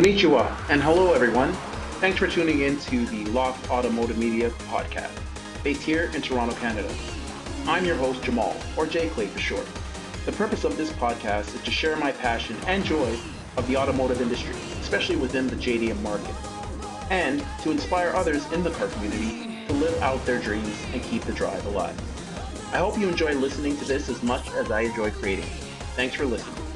Konnichiwa, and hello everyone. Thanks for tuning in to the Locked Automotive Media podcast, based here in Toronto, Canada. I'm your host, Jamal, or J Clay for short. The purpose of this podcast is to share my passion and joy of the automotive industry, especially within the JDM market, and to inspire others in the car community to live out their dreams and keep the drive alive. I hope you enjoy listening to this as much as I enjoy creating. Thanks for listening.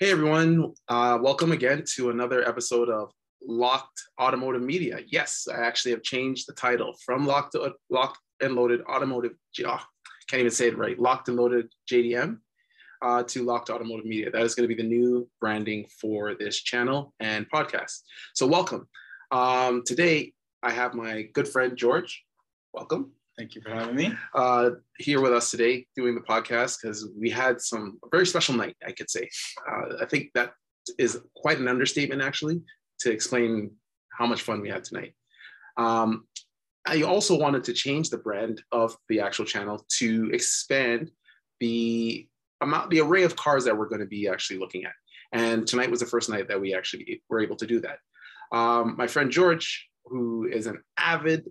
Hey everyone, uh, welcome again to another episode of Locked Automotive Media. Yes, I actually have changed the title from Locked, Locked and Loaded Automotive. Oh, can't even say it right. Locked and Loaded JDM uh, to Locked Automotive Media. That is going to be the new branding for this channel and podcast. So welcome. Um, today I have my good friend George. Welcome. Thank you for having me. Uh, here with us today doing the podcast because we had some very special night, I could say. Uh, I think that is quite an understatement, actually, to explain how much fun we had tonight. Um, I also wanted to change the brand of the actual channel to expand the amount, the array of cars that we're going to be actually looking at. And tonight was the first night that we actually were able to do that. Um, my friend George, who is an avid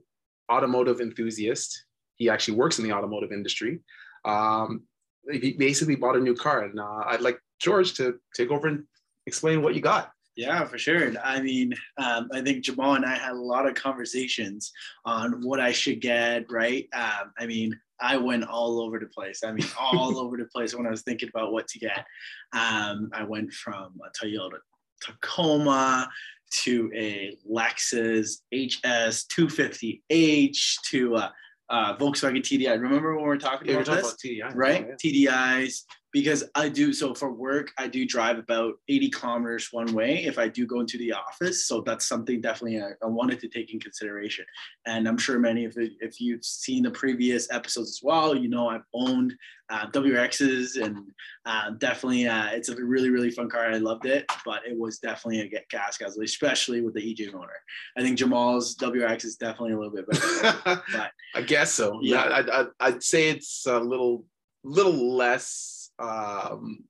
automotive enthusiast. He actually works in the automotive industry. Um, he basically bought a new car, and uh, I'd like George to take over and explain what you got. Yeah, for sure. I mean, um, I think Jamal and I had a lot of conversations on what I should get, right? Um, I mean, I went all over the place. I mean, all over the place when I was thinking about what to get. Um, I went from a Toyota Tacoma to a Lexus HS 250H to a, a Volkswagen TDI. Remember when we were talking Yeah, about we're this? about TDI, right? yeah. TDIs because I do so for work. I do drive about 80 kilometers one way if I do go into the office. So that's something definitely I, I wanted to take in consideration. And I'm sure many of it, if you've seen the previous episodes as well, you know I've owned uh, WRXs and uh, definitely uh, it's a really really fun car. I loved it, but it was definitely a get gas guzzler, especially with the EJ motor. I think Jamal's WRX is definitely a little bit better. but I guess so. Yeah. Yeah, I'd, I'd, I'd say it's a little, little less um,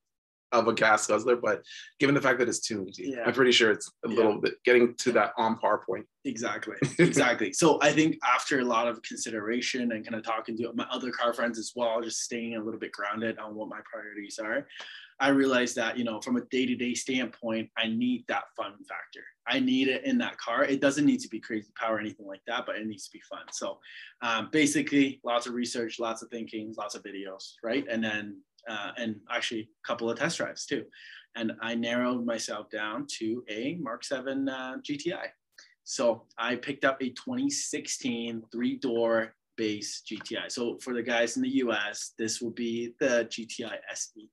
of a gas guzzler, but given the fact that it's tuned, Yeah. I'm pretty sure it's a Yeah. little bit getting to that on par point. Exactly. Exactly. so I think after a lot of consideration and kind of talking to my other car friends as well, just staying a little bit grounded on what my priorities are, I realized that, you know, from a day to day standpoint, I need that fun factor. I need it in that car. It doesn't need to be crazy power or anything like that, but it needs to be fun. So um, basically, lots of research, lots of thinking, lots of videos, right? And then, uh, and actually a couple of test drives too. And I narrowed myself down to a Mark 7 uh, GTI. So I picked up a 2016 three door base GTI. So for the guys in the US, this will be the GTI SE.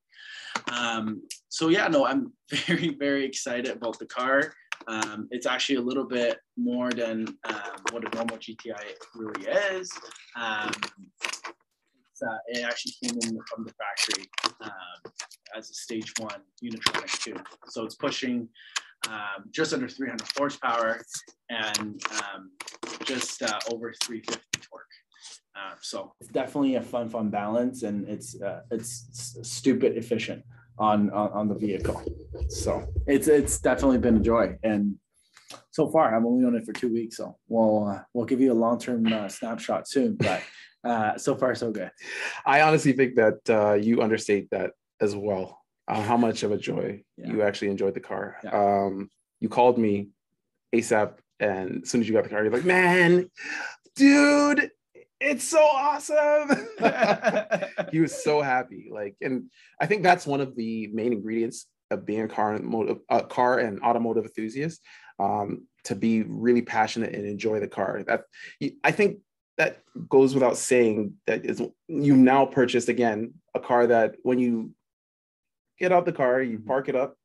Um, so yeah, no, I'm very, very excited about the car. Um, it's actually a little bit more than um, what a normal GTI really is. Um, it actually came in from the factory um, as a stage one Unitronic too. So it's pushing um, just under 300 horsepower and um, just uh, over 350 torque. Uh, so it's definitely a fun, fun balance, and it's uh, it's stupid efficient on, on on the vehicle. So it's it's definitely been a joy, and so far I'm only on it for two weeks, so we'll uh, we'll give you a long term uh, snapshot soon. But uh, so far so good. I honestly think that uh, you understate that as well. Uh, how much of a joy Yeah. you actually enjoyed the car. Yeah. Um, you called me ASAP, and as soon as you got the car, you're like, "Man, dude, it's so awesome!" he was so happy. Like, and I think that's one of the main ingredients of being a car and motive, a car and automotive enthusiast. Um, to be really passionate and enjoy the car. That I think that goes without saying. That is, you now purchased again a car that when you get out the car, you Mhm. park it up,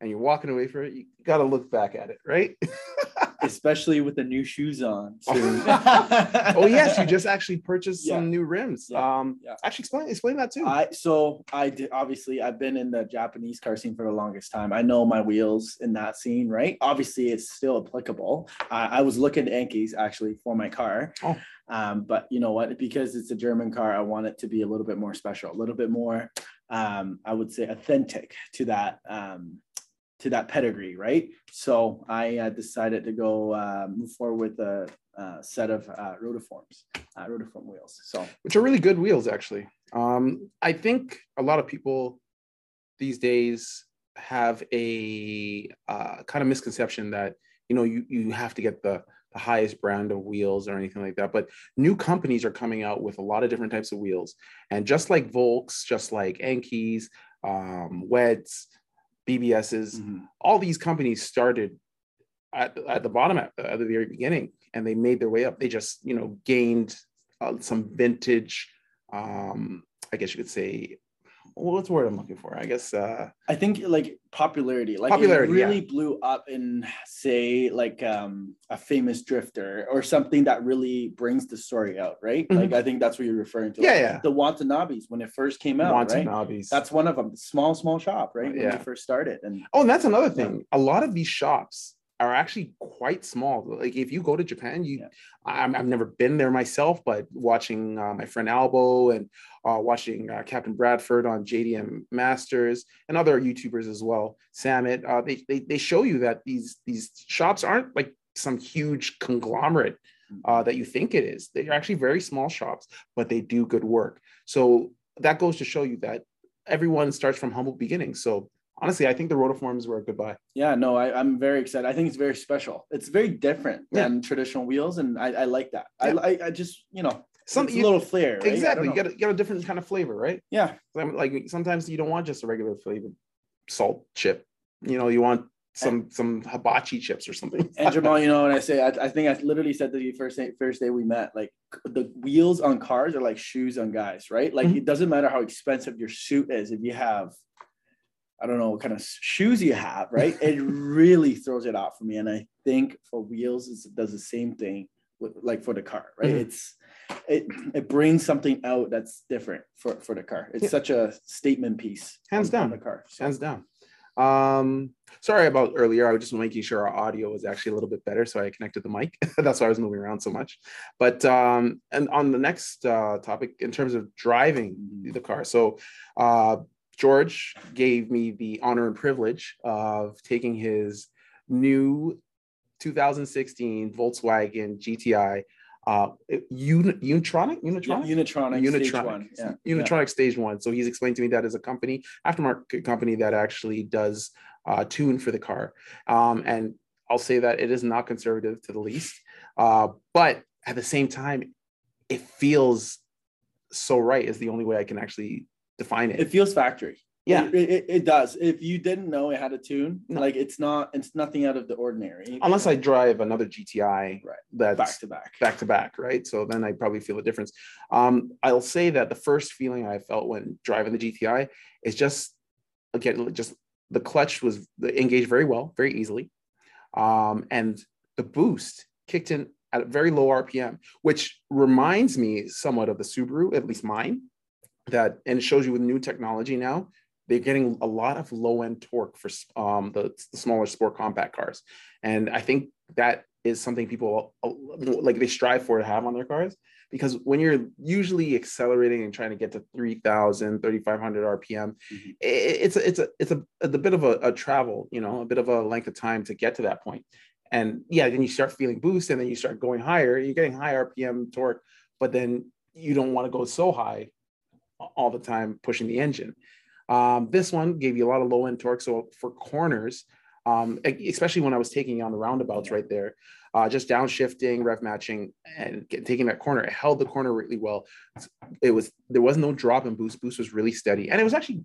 and you're walking away from it. You got to look back at it, right? especially with the new shoes on. oh yes, you just actually purchased some new rims. Yeah. Um, Yeah. actually explain explain that too. I so I did obviously I've been in the Japanese car scene for the longest time. I know my wheels in that scene, right? Obviously, it's still applicable. I I was looking at Enkeis actually for my car. Oh. Um, but you know what? Because it's a German car, I want it to be a little bit more special, a little bit more, um, I would say, authentic to that um, to that pedigree, right? So I uh, decided to go uh, move forward with a, uh set of uh, rotiforms, uh, rotiform wheels. So which are really good wheels actually. Um, I think a lot of people these days have a uh, kind of misconception that you know you you have to get the the highest brand of wheels or anything like that. But new companies are coming out with a lot of different types of wheels, and just like Volks, just like Enkeis, um, Weds, BBSs, mhm. all these companies started at, at the bottom at, at the very beginning and they made their way up they just you know gained uh, some vintage um i guess you could say what's the word i'm looking for i guess uh I think like popularity, like Popularity, it really blew up in say like um a famous drifter or something that really brings the story out, right? Mhm. Like I think that's what you're referring to. Yeah, Like, yeah. The Watanabes when it first came out, right? That's one of them. Small, small shop, right? When Yeah. they first started, and oh and that's another thing a lot of these shops are actually quite small. Like if you go to japan you Yeah. I'm, i've never been there myself but watching uh, my friend albo and uh, watching uh, captain bradford on jdm masters and other youtubers as well samit uh, they, they they show you that these these shops aren't like some huge conglomerate uh, that you think it is. They're actually very small shops but they do good work. So that goes to show you that everyone starts from humble beginnings. So honestly i think the rotiforms were a good buy yeah, no, I, I'm very excited. I think it's very special. It's very different Yeah. than traditional wheels, and I, I like that. Yeah. I, I, I just you know, some it's a little flair, right? Exactly you don't know. get a, different kind of flavor right yeah, Like- like sometimes you don't want just a regular flavored salt chip you know you want some some hibachi chips or something And Jamal, you know, and I say, I, I think I literally said to you first day, first day we met, like the wheels on cars are like shoes on guys, right? Like Mhm. it doesn't matter how expensive your suit is, if you have, I don't know what kind of shoes you have, right? it really throws it out for me. And I think for wheels, it does the same thing with like for the car, right? Mhm. It's it it brings something out that's different for for the car. It's Yeah. such a statement piece, Hands on- on down. the car. So, hands down um sorry about earlier i was just making sure our audio was actually a little bit better so i connected the mic that's why i was moving around so much but um and on the next uh topic in terms of driving the car so uh george gave me the honor and privilege of taking his new 2016 volkswagen gti uh Un- unitronic yeah, unitronic Unitronic, stage Unitronic. one. Yeah. Unitronic Stage One. So he's explained to me that is a company, aftermarket company that actually does uh, tune for the car. Um, and I'll say that it is not conservative to the least, uh, but at the same time, it feels so right. Is the only way I can actually define it. it feels factory. yeah, It, it, it does. If you didn't know it had a tune, No. like it's not, it's nothing out of the ordinary. unless I drive another GTI Right. that's back to back. back to back, right? So then I probably feel a difference. Um, I'll say that the first feeling I felt when driving the GTI is just again just the clutch was engaged very well, very easily, um, and the boost kicked in at a very low RPM, which reminds me somewhat of the Subaru, at least mine. That and it shows you with new technology now. They're getting a lot of low end torque for um, the, the smaller sport compact cars. And I think that is something people uh, like they strive for to have on their cars because when you're usually accelerating and trying to get to 3000 3500 rpm Mhm. i- it's a, it's a it's a, a bit of a, a travel you know a bit of a length of time to get to that point and yeah then you start feeling boost and then you start going higher you're getting high rpm torque but then you don't want to go so high all the time pushing the engine um, this one gave you a lot of low end torque so for corners um, especially when I was taking on the roundabouts right there, uh, just downshifting, rev matching, and get, taking that corner. It held the corner really well. It was there was no drop in boost. Boost was really steady, and it was actually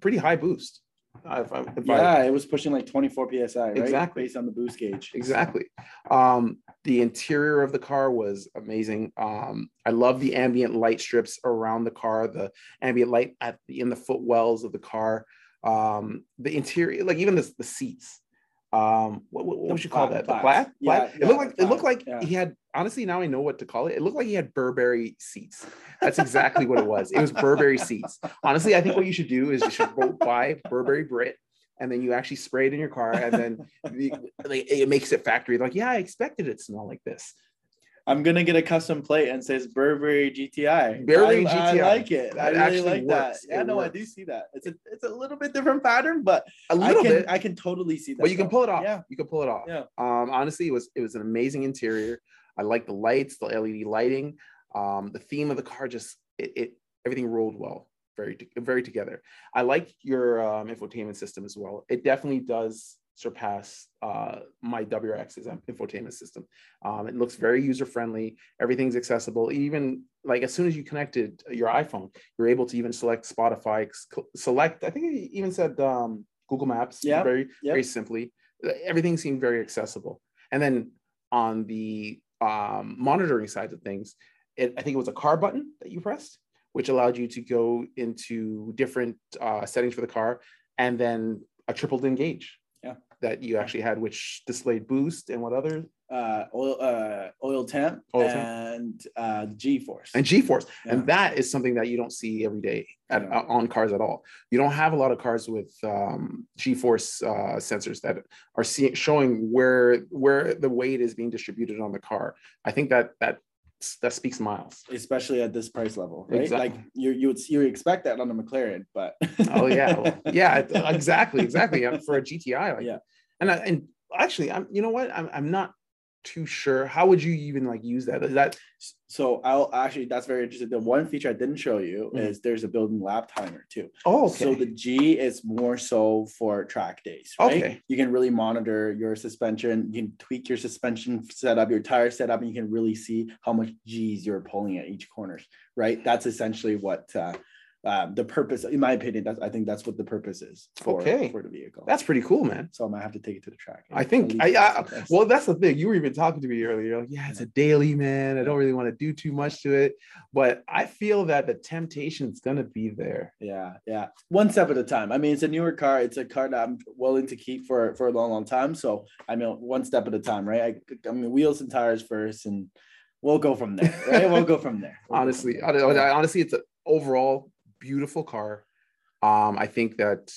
pretty high boost. If I, if I- Yeah, it was pushing like 24 psi, right? Exactly. Based on the boost gauge. exactly. Um, the interior of the car was amazing. Um, I love the ambient light strips around the car, the ambient light at the, in the footwells of the car. Um, the interior, like even the, the seats, um what, what, what would you call plaid- that? The plaids. plaid? Yeah, Plaid? it yeah, looked like it looked plaid, like he had honestly now I know what to call it. It looked like he had Burberry seats. That's exactly what it was. It was Burberry seats. Honestly, I think what you should do is you should go buy Burberry Brit and then you actually spray it in your car and then the, like, it makes it factory. Like, yeah, I expected it to smell like this. I'm gonna get a custom plate and says Burberry GTI. Burberry I, I GTI. like it. I actually really like that. Yeah, It no, I do see that. It's a it's a little bit different pattern, but A I little can bit. I can totally see that. but you can pull it off. Yeah. You can pull it off. Yeah. Um, honestly, it was it was an amazing interior. I like the lights, the LED lighting. Um, the theme of the car just it, it everything rolled well, very very together. I like your um, infotainment system as well. It definitely does surpass uh, my WRX's infotainment system. Um, it looks very user friendly. Everything's accessible. Even like as soon as you connected your iPhone, you're able to even select Spotify, select. I think it even said um, Google Maps. Yeah, very yep. very simply. Everything seemed very accessible. And then on the um, monitoring side of things, it, I think it was a car button that you pressed, which allowed you to go into different uh, settings for the car, and then a triple DIN gauge. Yeah. That you actually had, which displayed boost and what other uh oil uh oil temp Oil temp. and uh G force. and G-force, Yeah. and that is something that you don't see every day at, Yeah. uh, on cars at all. You don't have a lot of cars with um, G-force uh, sensors that are showing where where the weight is being distributed on the car. I think that that that speaks miles. especially at this price level, right? Exactly. Like you you would you would expect that on a McLaren, but Oh yeah, well, yeah, exactly, exactly. Uh, For a GTI, like, Yeah. and I, and actually, I'm you know what, I'm I'm not too sure. How would you even like use that? Is that so I'll actually that's very interesting. The one feature I didn't show you Mhm. is there's a built-in lap timer too. oh So the G is more so for track days, right? Okay. You can really monitor your suspension, you can tweak your suspension setup, your tire setup, and you can really see how much G's you're pulling at each corners, right? That's essentially what uh, uh, the purpose, in my opinion, that's I think that's what the purpose is for, Okay. for the vehicle. that's pretty cool, man. so I might have to take it to the track. I think I, I once or twice. well that's the thing. You were even talking to me earlier. You're like, yeah, it's a daily man. I don't really want to do too much to it, but I feel that the temptation is gonna be there. Yeah, yeah. One step at a time. I mean, it's a newer car. It's a car that I'm willing to keep for for a long, long time. So I mean, one step at a time, right? I, I mean, wheels and tires first, and we'll go from there. Right? we'll go from there. We'll go honestly, from there. don't- I- honestly, it's an overall beautiful car. Um, I think that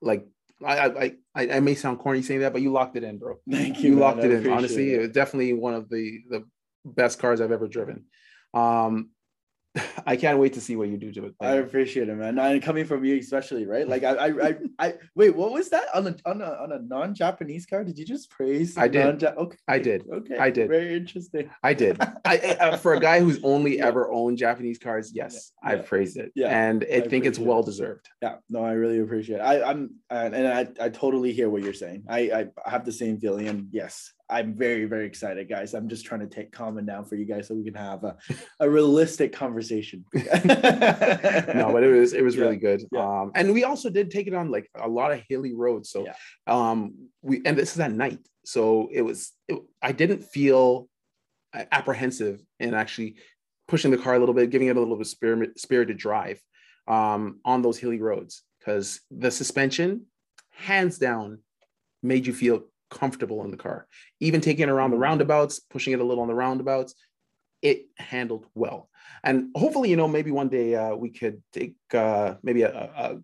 like I, I I I may sound corny saying that, but you locked it in, bro. Thank you. You man. locked I it in. Honestly, it. it was definitely one of the the best cars I've ever driven. Um, I can't wait to see what you do to it. I appreciate it, man. And coming from you, especially, right? Like, I, I, I, I wait. What was that on a on a on a non-Japanese car? Did you just praise? I did. non-Ja- Okay, I did. Okay, I did. Very interesting. I did. I, uh, for a guy who's only Yeah. ever owned Japanese cars, yes, Yeah. I've praised it. Yeah. and I, I think it's well deserved. Yeah, no, I really appreciate it. I, I'm and and I, I totally hear what you're saying. I, I have the same feeling, and yes, I'm very very excited, guys. I'm just trying to take common down for you guys so we can have a, a realistic conversation. no, but it was it was Yeah, really good. yeah. Um, and we also did take it on like a lot of hilly roads. So, Yeah. um, we and this is at night, so it was. It, I didn't feel uh, apprehensive in actually pushing the car a little bit, giving it a little bit of spirit, spirited drive um, on those hilly roads because the suspension, hands down, made you feel comfortable in the car. Even taking it around the Mhm. roundabouts, pushing it a little on the roundabouts, it handled well. And hopefully, you know, maybe one day uh, we could take uh, maybe a, a,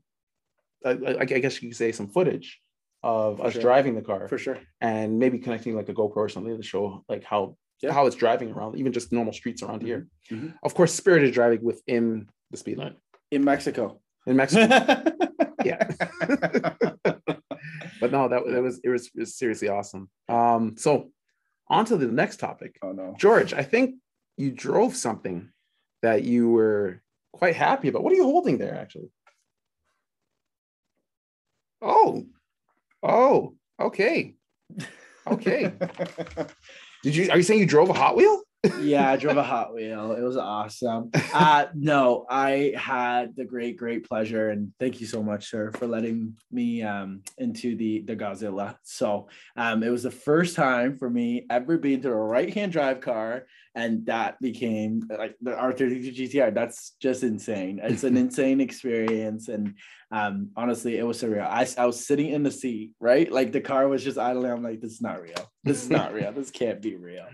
a, a, I guess you could say some footage of For us sure. driving the car for sure. and maybe connecting like a GoPro or something to show like how Yeah. how it's driving around, even just normal streets around here. Mhm. Of course, spirited driving within the speed line In Mexico. in Mexico. yeah. but no, that, that was it was, it was seriously awesome. Um, so on to the next topic. oh no. George, I think you drove something that you were quite happy about. What are you holding there, actually? Oh, oh, okay, okay. Did you? Are you saying you drove a Hot Wheel? Yeah, I drove a Hot Wheel. It was awesome. Uh, no, I had the great, great pleasure, and thank you so much, sir, for letting me um, into the the Godzilla. So um, it was the first time for me ever being to a right hand drive car, and that became like the R32 GTR. That's just insane. It's an insane experience, and um, honestly, it was surreal. I, I was sitting in the seat, right? Like the car was just idling. I'm like, this is not real. This is not real. This can't be real.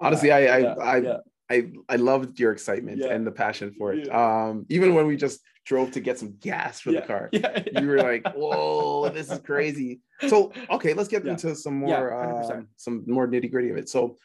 Honestly, I I Yeah, I, yeah. I I loved your excitement Yeah. and the passion for it. Um, even when we just drove to get some gas for yeah. the car, Yeah, you were like, "Whoa, this is crazy." So, okay, let's get Yeah. into some Yeah, more uh, some more nitty gritty of it. So,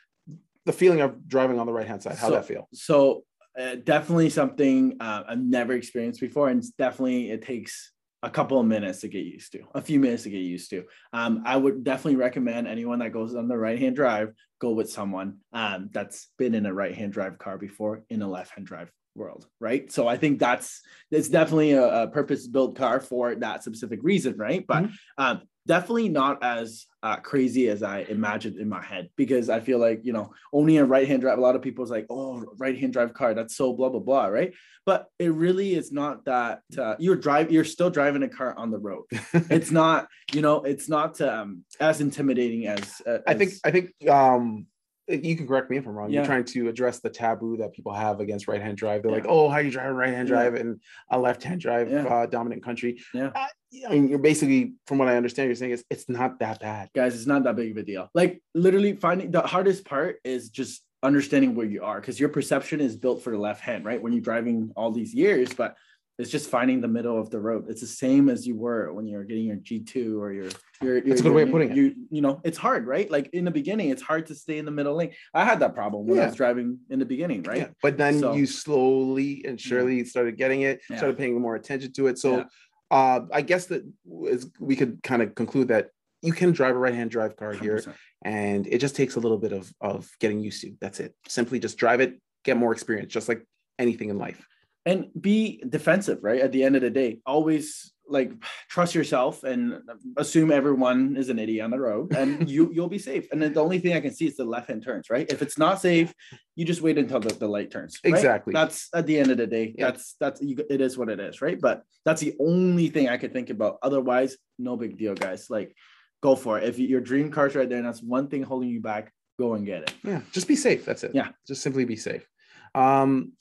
the feeling of driving on the right hand side, how So- that feel? so uh, definitely something uh, I've never experienced before, and it's definitely it takes a couple of minutes to get used to, a few minutes to get used to. Um, I would definitely recommend anyone that goes on the right hand drive go with someone um, that's been in a right hand drive car before in a left hand drive world, right? So I think that's it's definitely a, a purpose built car for that specific reason, right? But um, definitely not as uh, crazy as I imagined in my head because I feel like you know owning a right hand drive. A lot of people's like, oh, right hand drive car, that's so blah blah blah, right? But it really is not that uh, you're drive you're still driving a car on the road. it's not you know it's not um, as intimidating as, uh, I think I think um you can correct me if I'm wrong. You're trying to address the taboo that people have against right hand drive. They're like, "Oh, how you drive a right hand Yeah. drive in a left hand drive Yeah. uh, dominant country?" Yeah. Uh, I mean, you're basically, from what I understand, you're saying is it's not that bad. guys it's not that big of a deal like literally finding the hardest part is just understanding where you are because your perception is built for the left hand right when you're driving all these years but it's just finding the middle of the road it's the same as you were when you're getting your g2 or your your, your That's a good way of your- putting it. you, you know it's hard right like in the beginning it's hard to stay in the middle lane i had that problem when i was driving in the beginning right Yeah. But then So- you slowly and surely started getting it, Yeah. started paying more attention to it. So Yeah. uh, I guess that is, we could kind of conclude that you can drive a right hand drive car here, 100%. and it just takes a little bit of of getting used to. That's it. Simply just drive it, get more experience, just like anything in life. And be defensive right at the end of the day always like trust yourself and assume everyone is an idiot on the road and you you'll be safe and then the only thing i can see is the left hand turns right if it's not safe you just wait until the, the light turns right? Exactly. that's at the end of the day Yeah. that's that's you, it is what it is right but that's the only thing i could think about otherwise no big deal guys like go for it if your dream car's right there and that's one thing holding you back go and get it Yeah, just be safe. That's it. Yeah. just simply be safe. Um,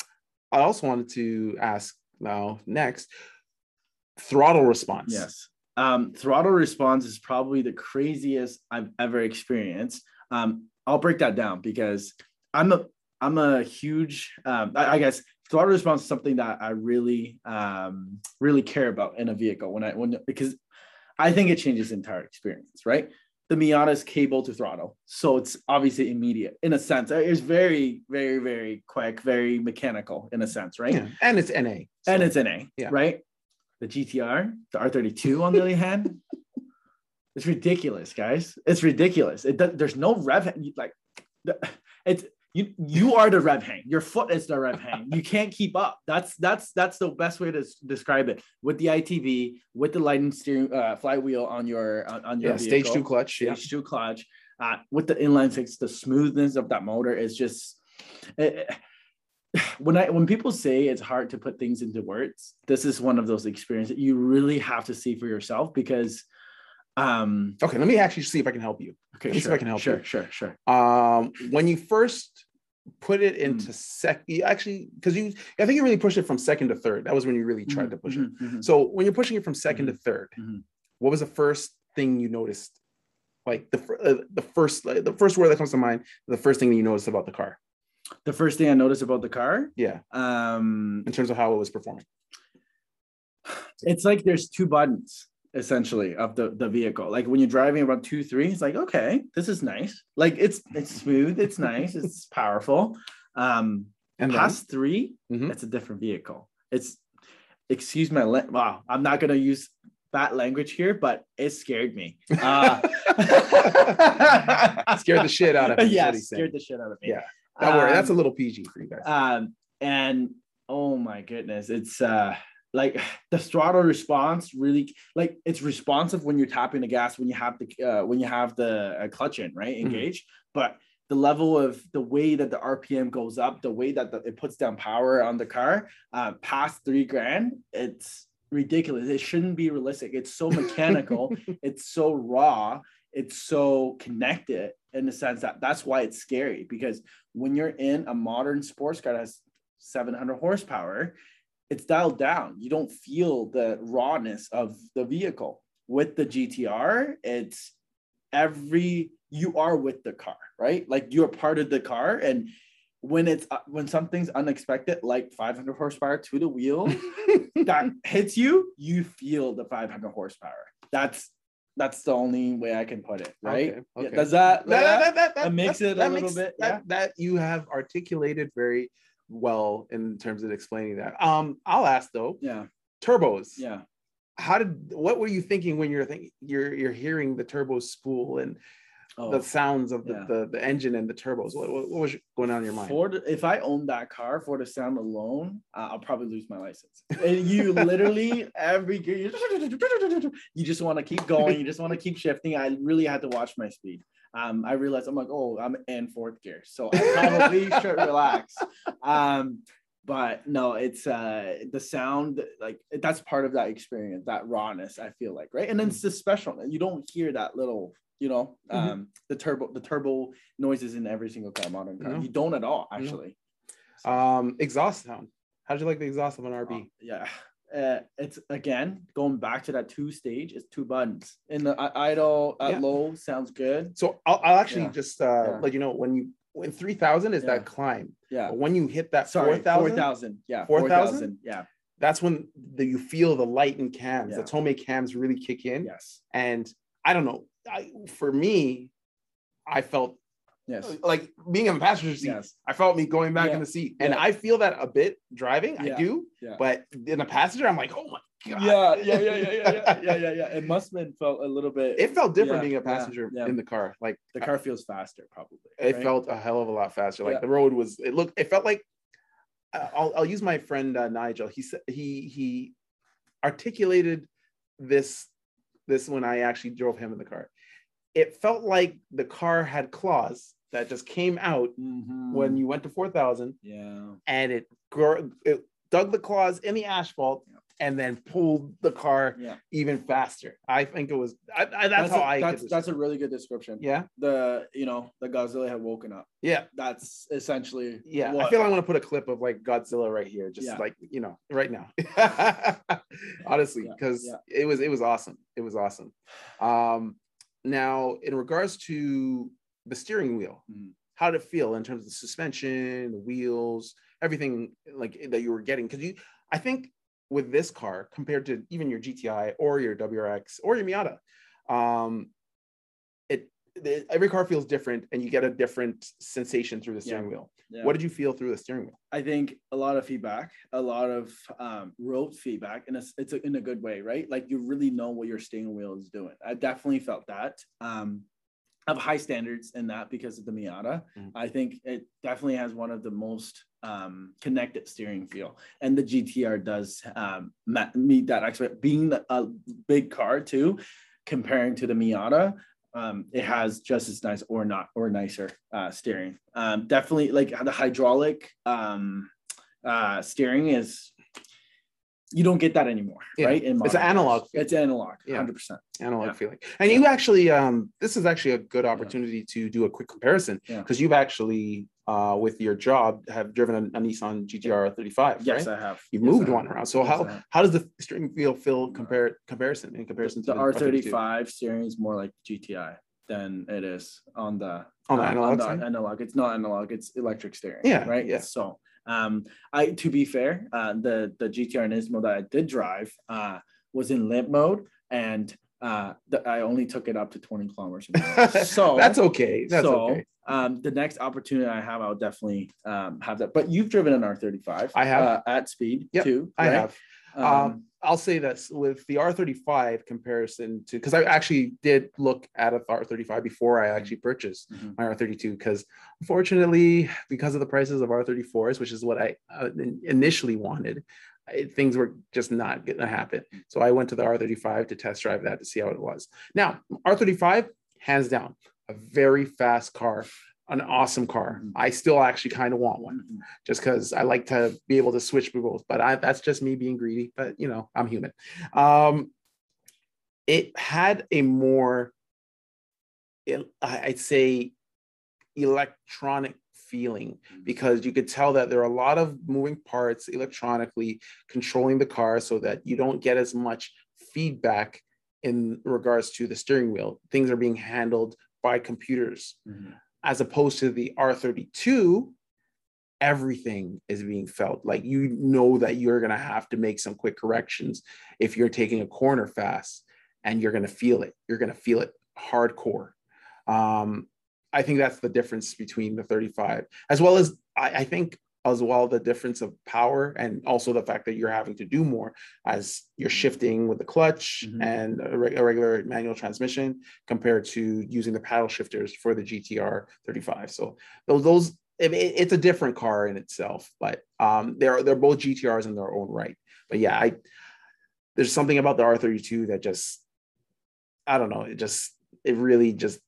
I also wanted to ask now next throttle response. Yes. Um, throttle response is probably the craziest I've ever experienced. Um, I'll break that down because I'm a I'm a huge um, I, I guess throttle response is something that I really um, really care about in a vehicle when I when because I think it changes entire experience, right? The Miata's cable to throttle, so it's obviously immediate in a sense. It's very, very, very quick, very mechanical in a sense, right? Yeah, and it's NA. and it's NA, Yeah. right? The GTR, the R32, on the other hand, it's ridiculous, guys. It's ridiculous. It does, there's no rev like it's you you are the rev hang. Your foot is the rev hang. You can't keep up. That's that's that's the best way to s- describe it. With the ITB, with the lightning steering uh, flywheel on your on, on your yeah, stage two clutch. Yeah, stage two clutch uh, with the inline six the smoothness of that motor is just it- it- when i when people say it's hard to put things into words this is one of those experiences that you really have to see for yourself because um Okay, let me actually see if I can help you. okay me see if I can help sure you. sure sure Um, when you first put it Mm. into sec, you actually because you, I think you really pushed it from second to third. That was when you really tried to push it. Mhm, mhm. So when you're pushing it from 2nd to 3rd Mhm. what was the first thing you noticed? Like the uh, the first like, the first word that comes to mind, the first thing that you noticed about the car. the first thing i noticed about the car Yeah, um in terms of how it was performing. it's like there's two buttons essentially of the the vehicle like when you're driving around two three it's like okay this is nice like it's it's smooth it's nice it's powerful um And then, past 3 Mhm. it's a different vehicle it's excuse my la- wow i'm not gonna use bad language here but it scared me uh, Scared the shit out of me, yeah what he's saying. scared the shit out of me Yeah. don't worry, that's a Um, little PG for you guys. um and oh my goodness it's uh like the throttle response really like it's responsive when you're tapping the gas when you have the uh, when you have the uh, clutch in right Mhm. engaged but the level of the way that the RPM goes up, the way that the, it puts down power on the car, uh, past three grand, it's ridiculous. It shouldn't be realistic. It's so mechanical. it's so raw. It's so connected in the sense that that's why it's scary because when you're in a modern sports car that has 700 horsepower, it's dialed down. You don't feel the rawness of the vehicle. With the GTR, it's every you are with the car, right? Like you're part of the car, and when it's uh, when something's unexpected, like 500 horsepower to the wheel that hits you, you feel the 500 horsepower. That's that's the only way I can put it, right? Okay, okay. Yeah, Does that that, that, that, that, that makes it a little bit, that, yeah. that you have articulated very well in terms of explaining that um i'll ask though yeah turbos yeah how did what were you thinking when you're thinking you're you're hearing the turbo spool and oh. the sounds of the, yeah. the the engine and the turbos what, what, was going on in your mind For the, if I owned that car for the sound alone, uh, I'll probably lose my license. And you literally every gear, you just want to keep going. You just want to keep shifting. I really had to watch my speed. Um, I realized I'm like, oh, I'm in fourth gear, so I probably should relax. Um, but no, it's uh the sound like that's part of that experience, that rawness. I feel like right, and then it's the special. You don't hear that little you know um the turbo the turbo noises in every single car modern car No. you don't at all actually um exhaust sound how did you like the exhaust of an rb Uh, yeah uh, it's again going back to that two stage it's two buttons. In the i- idle at Yeah. low sounds good. So i'll, I'll actually Yeah. just uh Yeah. let you know when you when 3000 is that climb yeah. but when you hit that sorry 4000 4000 yeah 4,000? 4000 yeah. That's when the, you feel the light in cams the Tomei cams really kick in. Yes. And i don't know I, for me i felt Yes. Like being in a passenger seat, yes. I felt me going back yeah. in the seat. And yeah. I feel that a bit driving. Yeah. I do. But in a passenger, I'm like, oh my God. Yeah, yeah, yeah, yeah, yeah, yeah, yeah, yeah. It must have been felt a little bit. It felt different being a passenger in the car. Like the car feels faster, probably. It right? felt a hell of a lot faster. Like the road was. It looked. It felt like. Uh, I'll, I'll use my friend uh, Nigel. He said he he articulated this this when I actually drove him in the car. It felt like the car had claws that just came out Mhm. when you went to 4000 yeah and it, it dug the claws in the asphalt Yeah. and then pulled the car yeah even faster i think it was I, I, that's, how a, i that's that's a really good description yeah the you know the Godzilla had woken up. yeah That's essentially Yeah, I what- feel I want to put a clip of like Godzilla right here, just Yeah. like you know, right now. Honestly, because it was it was awesome. It was awesome. Um, now, in regards to the steering wheel, Mhm. how did it feel in terms of the suspension, the wheels, everything like that you were getting? Because you, I think, with this car compared to even your GTI or your WRX or your Miata, um, it, the- every car feels different, and you get a different sensation through the steering wheel. Yeah. What did you feel through the steering wheel? I think a lot of feedback, a lot of um, road feedback, and it's, it's a, in a good way, right? Like you really know what your steering wheel is doing. I definitely felt that. Um, Have high standards in that because of the Miata. Mhm. I think it definitely has one of the most um, connected steering feel, and the GTR does um, meet that expect. Being a big car too, comparing to the Miata, um, it has just as nice or not or nicer uh, steering. Um, definitely like the hydraulic um, uh, steering is you don't get that anymore, Yeah. right? In It's analog. It's analog, Yeah. hundred percent. analog Yeah. feeling. And you actually, um, this is actually a good opportunity to do a quick comparison Yeah. because you've actually, uh, with your job, have driven a, a Nissan GTR 35. Yes, right? I have. you Yes, moved I one around. So how how does the steering wheel feel compare comparison in comparison the to R R32? thirty five steering is more like GTI than it is on the on the uh, analog the analog. It's not analog. It's electric steering. Yeah, Right. yeah. So, um, I to be fair, uh, the the GTR Nismo that I did drive uh, was in limp mode, and uh, the, I only took it up to twenty kilometers. an hour. so that's okay. That's so, okay. Um, the next opportunity I have, I'll definitely um, have that. But you've driven an R35. I have. uh, at speed Yep, too. I right? have. Um, I'll say this with the R35 comparison to because I actually did look at a R35 before I actually purchased Mhm. my R32 because unfortunately because of the prices of R34s, which is what I uh, initially wanted, I- things were just not going to happen. So I went to the R35 to test drive that to see how it was. Now R35 hands down a very fast car. An awesome car. Mhm. I still actually kind of want one Mhm. just because I like to be able to switch between both. But I, that's just me being greedy. But you know, I'm human. Um, it had a more, it- I'd say, electronic feeling because you could tell that there are a lot of moving parts electronically controlling the car so that you don't get as much feedback in regards to the steering wheel. Things are being handled by computers Mhm. As opposed to the R32, everything is being felt. Like you know that you're going to have to make some quick corrections if you're taking a corner fast and you're going to feel it. You're going to feel it hardcore. Um, I think that's the difference between the 35, as well as I, I think as well the difference of power and also the fact that you're having to do more as you're shifting with the clutch Mhm. and a, reg- a regular manual transmission compared to using the paddle shifters for the GTR 35. So those those it- it's a different car in itself, but um, they're they're both GTRs in their own right. But yeah, I there's something about the R32 that just I don't know. It just it really just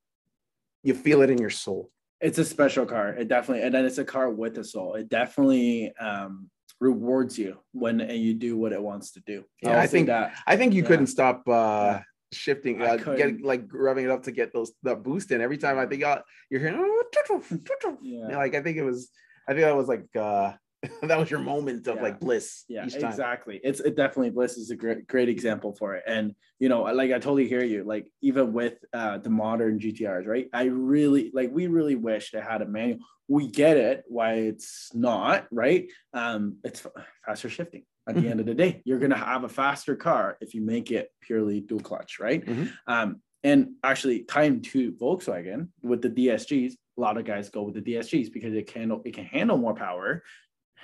you feel it in your soul. It's a special car it definitely and then it's a car with a soul it definitely um rewards you when you do what it wants to do Yeah, I think- that I think you Yeah. couldn't stop uh shifting, uh, get couldn't. like revving it up to get those the boost in. Every time I think uh, you're hearing, Yeah, like I think it was, I think that was like uh that was your moment of Yeah. like bliss yeah exactly. It's it definitely bliss is a great great example for it. And you know like i totally hear you. Like even with uh the modern gtrs right? I really like we really wish they had a manual. We get it why it's not right? Um it's faster shifting. At the end of the day you're to have a faster car if you make it purely dual clutch right? Mhm. um and actually time to volkswagen with the dsgs a lot of guys go with the dsgs because it can it can handle more power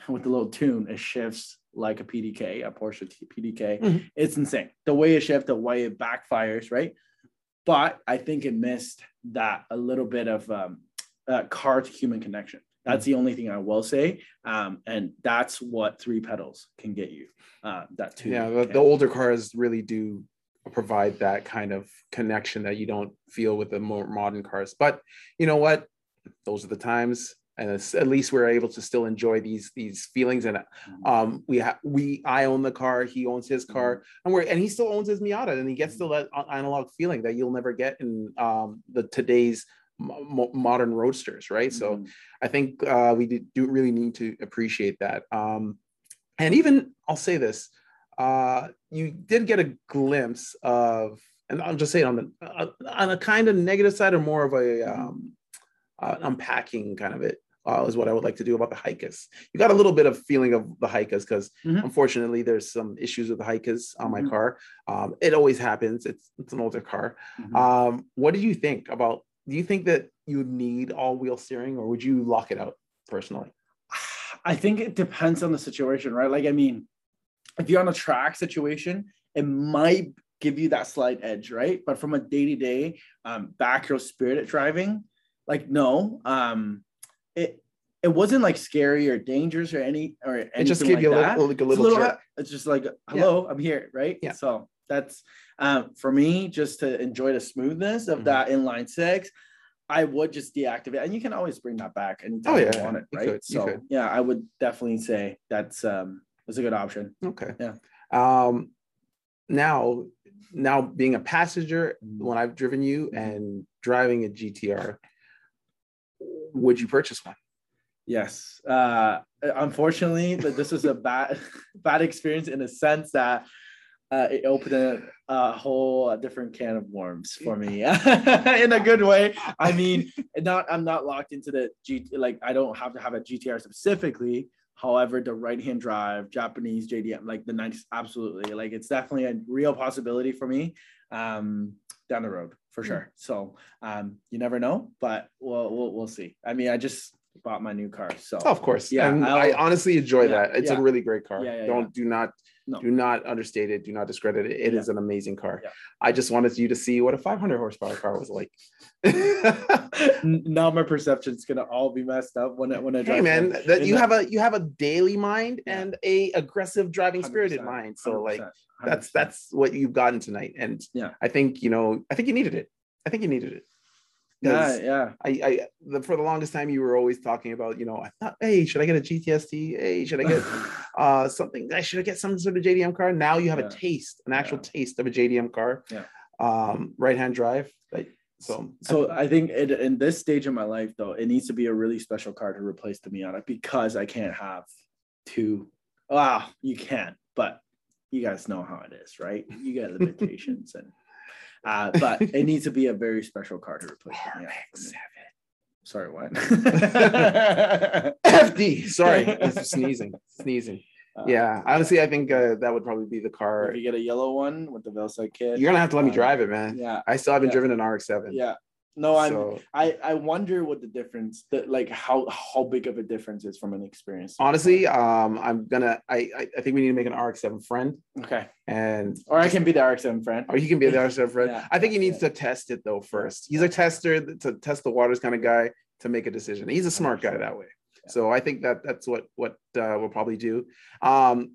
with the little tune, it shifts like a PDK, a Porsche PDK. Mhm. It's insane. The way it shifts, the way it backfires, right? But I think it missed that a little bit of um, uh, car to human connection. That's the only thing I will say. Um, and that's what three pedals can get you. Uh, that two. yeah, the, the older cars really do provide that kind of connection that you don't feel with the more modern cars. But you know what? Those are the times, and at least we're able to still enjoy these these feelings. And um, we have we I own the car, he owns his car, and we're and he still owns his Miata, and he gets still that analog feeling that you'll never get in um, the today's mo- mo- modern roadsters, right? So Mhm. I think uh, we do really need to appreciate that. Um, and even I'll say this, uh, you did get a glimpse of, and I'll just say it on the uh, on a kind of negative side or more of a um, uh, unpacking kind of it. Uh, is what I would like to do about the HICAS. You got a little bit of feeling of the HICAS because Mhm. unfortunately there's some issues with the HICAS on my Mhm. car. Um, it always happens. It's it's an older car. Mhm. Um, what do you think about? Do you think that you need all-wheel steering, or would you lock it out personally? I think it depends on the situation, right? Like, I mean, if you're on a track situation, it might give you that slight edge, right? But from a day to day, um, back row spirited driving, like, no, um, it it wasn't like scary or dangerous or any or anything It just like you a that. little, like a It's a little, little, it's just like, hello, I'm here, right? Yeah. So that's um, for me, just to enjoy the smoothness of Mhm. that inline six. I would just deactivate, and you can always bring that back anytime Oh, you want it, right? could, so yeah, I would definitely say that's um that's a good option. Okay. Yeah. Um, now, now being a passenger, Mhm. when I've driven you Mhm. and driving a GTR, would you purchase one? Yes. Uh, unfortunately, that this was a bad bad experience in a sense that uh, it opened a, a whole different can of worms for me in a good way. I mean, not I'm not locked into the G like I don't have to have a GTR specifically. However, the right hand drive, Japanese JDM, like the 90s, absolutely. Like it's definitely a real possibility for me um, down the road for sure. So um, you never know, but we'll, we'll we'll see. I mean, I just bought my new car, so Oh, of course. Yeah, And I honestly enjoy yeah, that. It's yeah. a really great car. Yeah, Don't do not No. do not understate it. Do not discredit it. It Yeah. is an amazing car. Yeah. I just wanted you to see what a 500 horsepower car was like. Now my perception's gonna all be messed up when I when I drive. hey man, that In you have a you have a daily mind Yeah. and a aggressive driving spirited mind. So like 100%, that's that's what you've gotten tonight. And Yeah. I think you know, I think you needed it. I think you needed it. Yeah, 'Cause yeah. I, I the, for the longest time you were always talking about, you know, I thought, hey, should I get a GTST? Hey, should I get uh something? I should I get some sort of JDM car? Now you have Yeah. a taste, an actual Yeah. taste of a JDM car. Yeah. Um, right hand drive. Like, so So I think it, in this stage of my life, though, it needs to be a really special car to replace the Miata because I can't have two. Wow, you can, but you guys know how it is, right? You get limitations, and uh, but it needs to be a very special car to replace the Miata. for me. Sorry, what? FD. Sorry, sneezing, sneezing. Uh, Yeah, honestly, I think uh, that would probably be the car. If you get a yellow one with the VeilSide kit, You're gonna have to let me um, drive it, man. Yeah, I still haven't yeah. driven an RX-7. yeah. No, I'm. So I I wonder what the difference, that like how how big of a difference is from an experience. honestly, um, I'm gonna. I, I think we need to make an RX-7 friend, Okay. and Or I can be the RX-7 friend. or he can be the RX-7 friend. Yeah, I think he yeah, needs to test it though first. He's a tester to test the waters kind of guy to make a decision. He's a smart guy that way. Yeah. So I think that that's what what uh, we'll probably do. Um,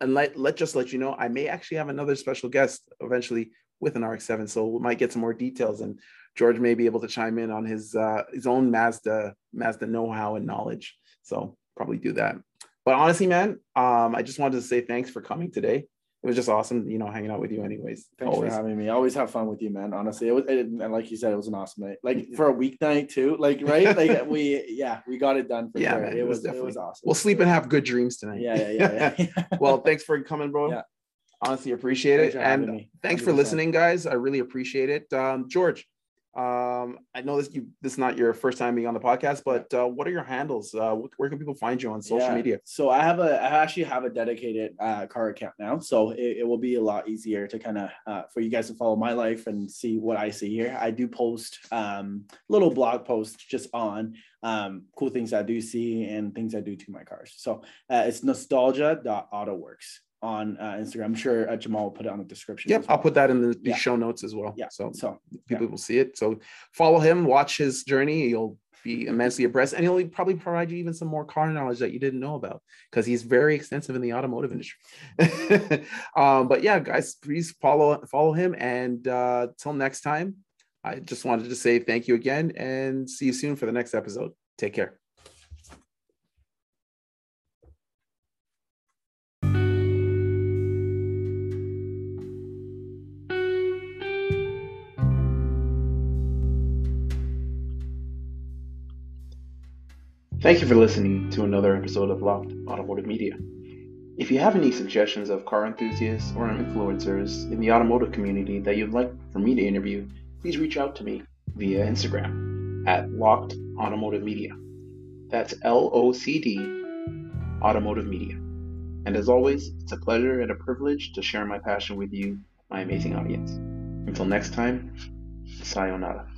and let let just let you know, I may actually have another special guest eventually with an RX-7, so we might get some more details, and George may be able to chime in on his uh, his own Mazda Mazda know-how and knowledge. So probably do that. But honestly, man, um, I just wanted to say thanks for coming today. It was just awesome, you know, hanging out with you. Anyways, Thanks always. for having me. I always have fun with you, man. Honestly, it was, it, and like you said, it was an awesome night. Like for a weeknight too. Like right, like we, yeah, we got it done for Yeah, sure. man, it, it was was, it definitely- was awesome. We'll sleep and have good dreams tonight. Yeah, yeah, yeah. yeah, yeah. well, thanks for coming, bro. Yeah. Honestly, appreciate Thanks it. And thanks for 100%. listening, guys. I really appreciate it. Um, George, um, I know this you this is not your first time being on the podcast, but uh, what are your handles? Uh, wh- where can people find you on social Yeah. media? So I have a, I actually have a dedicated uh, car account now, so it, it will be a lot easier to kind of uh, for you guys to follow my life and see what I see here. I do post um, little blog posts just on um, cool things I do see and things I do to my cars. So uh, it's nostalgia.autoworks on uh, Instagram. I'm sure uh, Jamal will put it on the description. Yep, as I'll put that in the, the Yeah. show notes as well. Yeah. So So people will see it. So follow him, watch his journey. You'll be immensely impressed, and he'll probably provide you even some more car knowledge that you didn't know about because he's very extensive in the automotive industry. um, but yeah, guys, please follow follow him. And uh, till next time, I just wanted to say thank you again, and see you soon for the next episode. Take care. Thank you for listening to another episode of LOCD Automotive Media. If you have any suggestions of car enthusiasts or influencers in the automotive community that you'd like for me to interview, please reach out to me via Instagram at LOCD Automotive Media. That's L O C D Automotive Media. And as always, it's a pleasure and a privilege to share my passion with you, my amazing audience. Until next time, sayonara.